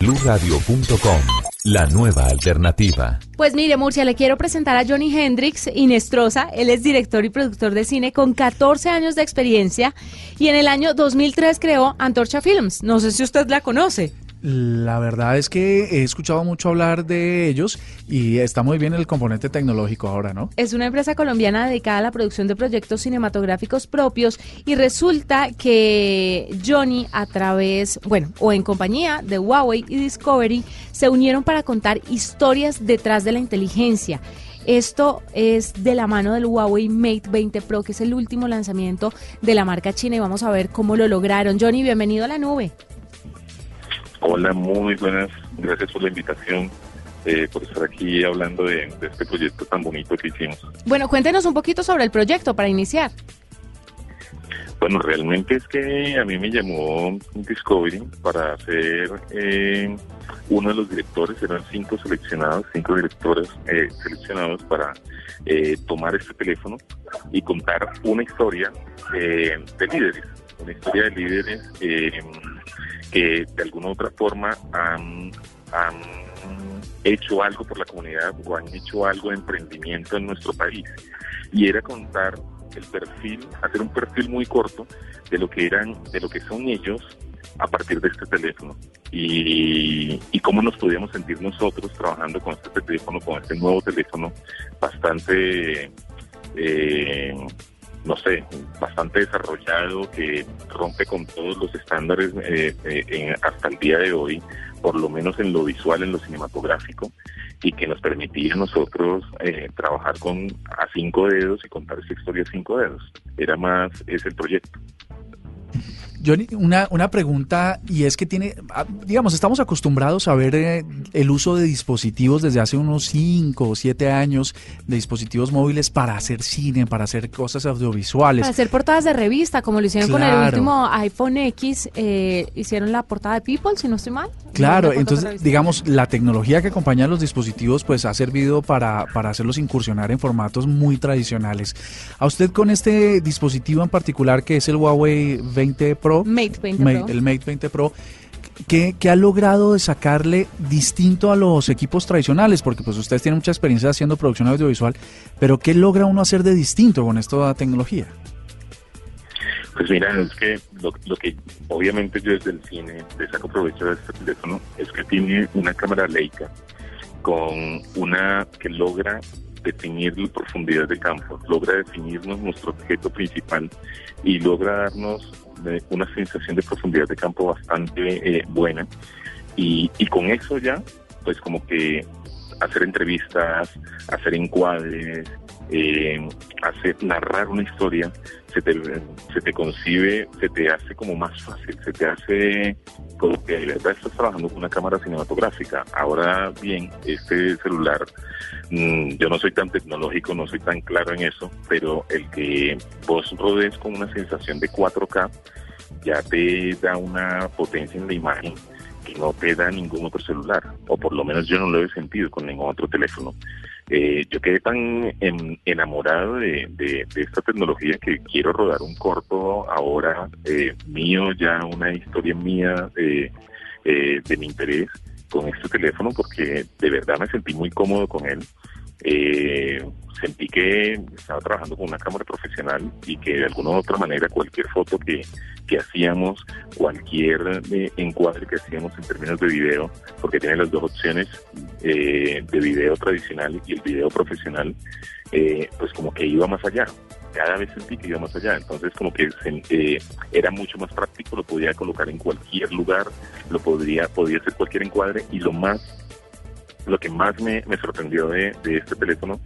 BlueRadio.com, la nueva alternativa. Pues mire, Murcia, le quiero presentar a Johnny Hendrix Inestrosa. Él es director y productor de cine con 14 años de experiencia y en el año 2003 creó Antorcha Films. No sé si usted la conoce. La verdad es que he escuchado mucho hablar de ellos y está muy bien el componente tecnológico ahora, ¿no? Es una empresa colombiana dedicada a la producción de proyectos cinematográficos propios y resulta que Johnny a través, bueno, o en compañía de Huawei y Discovery se unieron para contar historias detrás de la inteligencia. Esto es de la mano del Huawei Mate 20 Pro, que es el último lanzamiento de la marca china y vamos a ver cómo lo lograron. Johnny, bienvenido a la nube. Hola, muy buenas. Gracias por la invitación, eh, por estar aquí hablando de, de, este proyecto tan bonito que hicimos. Bueno, cuéntenos un poquito sobre el proyecto para iniciar. Bueno, realmente es que a mí me llamó Discovery para ser eh, uno de los directores, eran cinco seleccionados, cinco directores eh, seleccionados para eh, tomar este teléfono y contar una historia de líderes, una historia de líderes que de alguna u otra forma han, han, hecho algo por la comunidad o han hecho algo de emprendimiento en nuestro país. Y era contar el perfil, hacer un perfil muy corto de lo que eran, de lo que son ellos a partir de este teléfono y, y cómo nos podíamos sentir nosotros trabajando con este teléfono, con este nuevo teléfono bastante eh, no sé, bastante desarrollado, que rompe con todos los estándares eh, eh, hasta el día de hoy, por lo menos en lo visual, en lo cinematográfico, y que nos permitía a nosotros eh, trabajar con a cinco dedos y contar esa historia a cinco dedos. Era más, es el proyecto. Johnny, una, una pregunta y es que tiene, ah, digamos, estamos acostumbrados a ver eh, el uso de dispositivos desde hace unos 5 o 7 años, de dispositivos móviles para hacer cine, para hacer cosas audiovisuales. Para hacer portadas de revista, como lo hicieron con el último iPhone X, eh, hicieron la portada de People, si no estoy mal. Claro, entonces, digamos, la tecnología que acompaña a los dispositivos pues ha servido para, para hacerlos incursionar en formatos muy tradicionales. A usted con este dispositivo en particular, que es el Huawei 20 Pro, Mate 20 Pro. el Mate 20 Pro, ¿qué, ha logrado sacarle distinto a los equipos tradicionales? Porque pues ustedes tienen mucha experiencia haciendo producción audiovisual, pero ¿qué logra uno hacer de distinto con esta tecnología? Pues mira, es que lo, que obviamente yo desde el cine le saco provecho de este teléfono es que tiene una cámara Leica con una que logra definir la profundidad de campo, logra definirnos nuestro objeto principal y logra darnos eh, una sensación de profundidad de campo bastante eh, buena. Y, y con eso ya, pues como que hacer entrevistas, hacer encuadres, eh, hacer narrar una historia, se te, se te concibe, se te hace como más fácil, se te hace como que de verdad estás trabajando con una cámara cinematográfica. Ahora bien, este celular, mmm, yo no soy tan tecnológico, no soy tan claro en eso, pero el que vos rodees con una sensación de 4K ya te da una potencia en la imagen que no te da ningún otro celular, o por lo menos yo no lo he sentido con ningún otro teléfono. Eh, yo quedé tan enamorado de, esta tecnología que quiero rodar un corto ahora eh, mío, ya una historia mía eh, de mi interés con este teléfono porque de verdad me sentí muy cómodo con él. Sentí que estaba trabajando con una cámara profesional y que de alguna u otra manera cualquier foto que, que hacíamos, cualquier encuadre que hacíamos en términos de video, porque tiene las dos opciones eh, de video tradicional y el video profesional, eh, pues como que iba más allá. Cada vez sentí que iba más allá, entonces como que eh, era mucho más práctico, lo podía colocar en cualquier lugar, lo podría, podía hacer cualquier encuadre y lo más, lo que más me, me sorprendió de, de este teléfono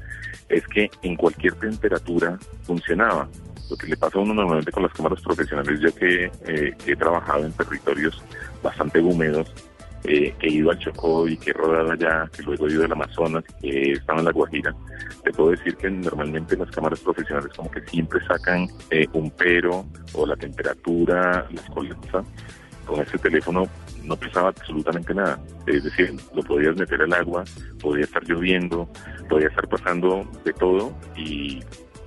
es que en cualquier temperatura funcionaba lo que le pasa a uno normalmente con las cámaras profesionales, ya que, eh, he trabajado en territorios bastante húmedos, eh, que he ido al Chocó y que he rodado allá, que luego he ido al Amazonas, que he estado en La Guajira, te puedo decir que normalmente las cámaras profesionales como que siempre sacan eh, un pero o la temperatura, las colapsa. Con ese teléfono no pesaba absolutamente nada. Es decir, lo podías meter al agua, podía estar lloviendo, podía estar pasando de todo y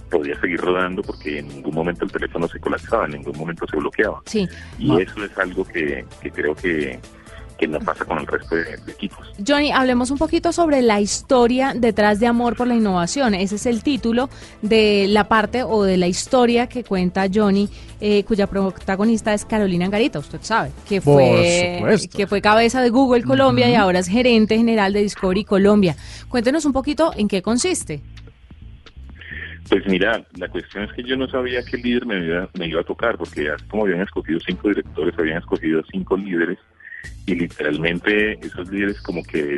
podía seguir rodando porque en ningún momento el teléfono se colapsaba, en ningún momento se bloqueaba. Sí. Y eso es algo que, que creo que, que no pasa con el resto de, de equipos. Johnny, hablemos un poquito sobre la historia detrás de Amor por la Innovación. Ese es el título de la parte o de la historia que cuenta Johnny, eh, cuya protagonista es Carolina Angarita, usted sabe, que fue, que fue cabeza de Google Colombia y ahora es gerente general de Discovery Colombia. Cuéntenos un poquito en qué consiste. Pues mira, la cuestión es que yo no sabía qué líder me iba, me iba a tocar, porque así como habían escogido cinco directores, habían escogido cinco líderes, y literalmente esos líderes como que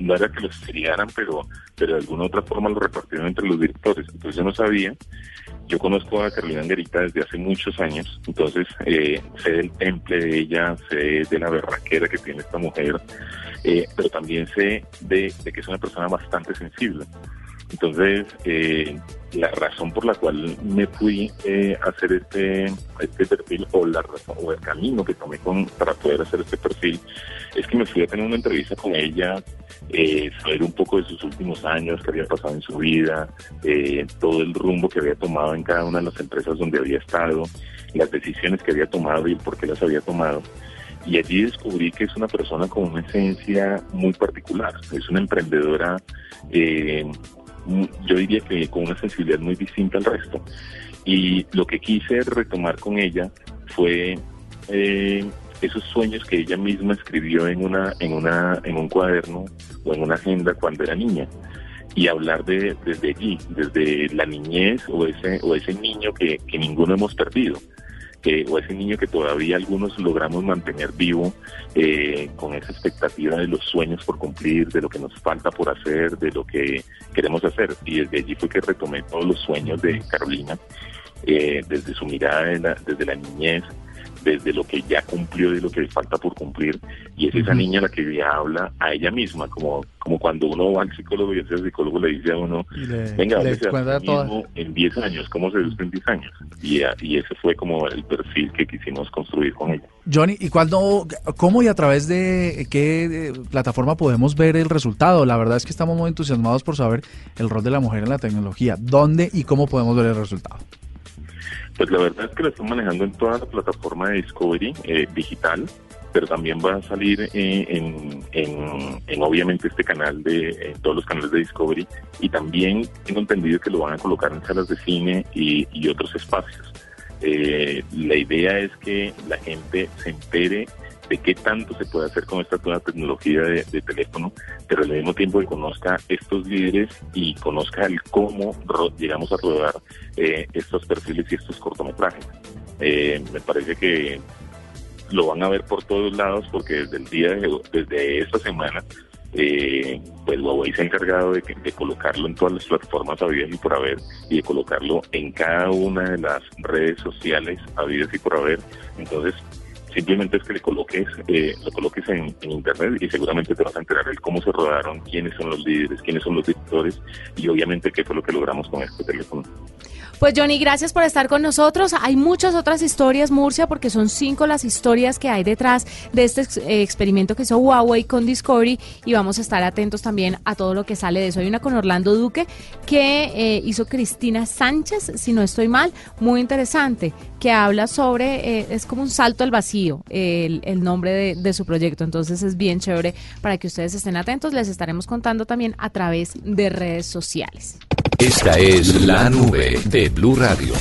no, era que los seriaran, pero, pero de alguna otra forma los repartieron entre los directores. Entonces yo no sabía. Yo conozco a Carolina Anguerita desde hace muchos años, entonces eh, sé del temple de ella, sé de la berraquera que tiene esta mujer, eh, pero también sé de que es una persona bastante sensible. Entonces, eh, la razón por la cual me fui eh, a hacer este, este perfil o la razón, o el camino que tomé con, para poder hacer este perfil es que me fui a tener una entrevista con ella, eh, saber un poco de sus últimos años, qué había pasado en su vida, eh, todo el rumbo que había tomado en cada una de las empresas donde había estado, las decisiones que había tomado y por qué las había tomado. Y allí descubrí que es una persona con una esencia muy particular, es una emprendedora eh, yo diría que con una sensibilidad muy distinta al resto. Y lo que quise retomar con ella fue eh, esos sueños que ella misma escribió en una, en una, en un cuaderno o en una agenda cuando era niña y hablar de desde allí, desde la niñez o ese, o ese niño que, que ninguno hemos perdido. Que, o ese niño que todavía algunos logramos mantener vivo eh, con esa expectativa de los sueños por cumplir, de lo que nos falta por hacer, de lo que queremos hacer. Y desde allí fue que retomé todos los sueños de Carolina, eh, desde su mirada, desde la niñez, desde lo que ya cumplió y lo que falta por cumplir. Y es esa Ujú. niña la que le habla a ella misma, como, como cuando uno va al psicólogo y ese psicólogo le dice a uno, le, venga, le a mismo en 10 años, ¿cómo se ve en 10 años? Y, y ese fue como el perfil que quisimos construir con ella. Johnny, ¿y cuándo, cómo y a través de qué eh, plataforma podemos ver el resultado? La verdad es que estamos muy entusiasmados por saber el rol de la mujer en la tecnología. ¿Dónde y cómo podemos ver el resultado? Pues la verdad es que lo están manejando en toda la plataforma de Discovery eh, digital, pero también va a salir eh, en, en, en, obviamente este canal de en todos los canales de Discovery y también tengo entendido que lo van a colocar en salas de cine y, y otros espacios. Eh, la idea es que la gente se entere de qué tanto se puede hacer con esta nueva tecnología de, teléfono, pero al mismo tiempo que conozca estos líderes y conozca el cómo llegamos a rodar eh, estos perfiles y estos cortometrajes. Eh, me parece que lo van a ver por todos lados porque desde el día de, desde esta semana eh, pues Huawei se ha encargado de, de, colocarlo en todas las plataformas habidas y por haber y de colocarlo en cada una de las redes sociales habidas y por haber entonces simplemente es que le coloques eh, lo coloques en, internet y seguramente te vas a enterar de cómo se rodaron, quiénes son los líderes, quiénes son los directores y obviamente qué fue lo que logramos con este teléfono. Pues Johnny, gracias por estar con nosotros. Hay muchas otras historias, Murcia, porque son cinco las historias que hay detrás de este eh, experimento que hizo Huawei con Discovery y vamos a estar atentos también a todo lo que sale de eso. Hay una con Orlando Duque que eh, hizo Cristina Sánchez, si no estoy mal, muy interesante, que habla sobre, eh, es como un salto al vacío, el, nombre de, de su proyecto. Entonces es bien chévere para que ustedes estén atentos. Les estaremos contando también a través de redes sociales. Esta es la nube de Blue Radio.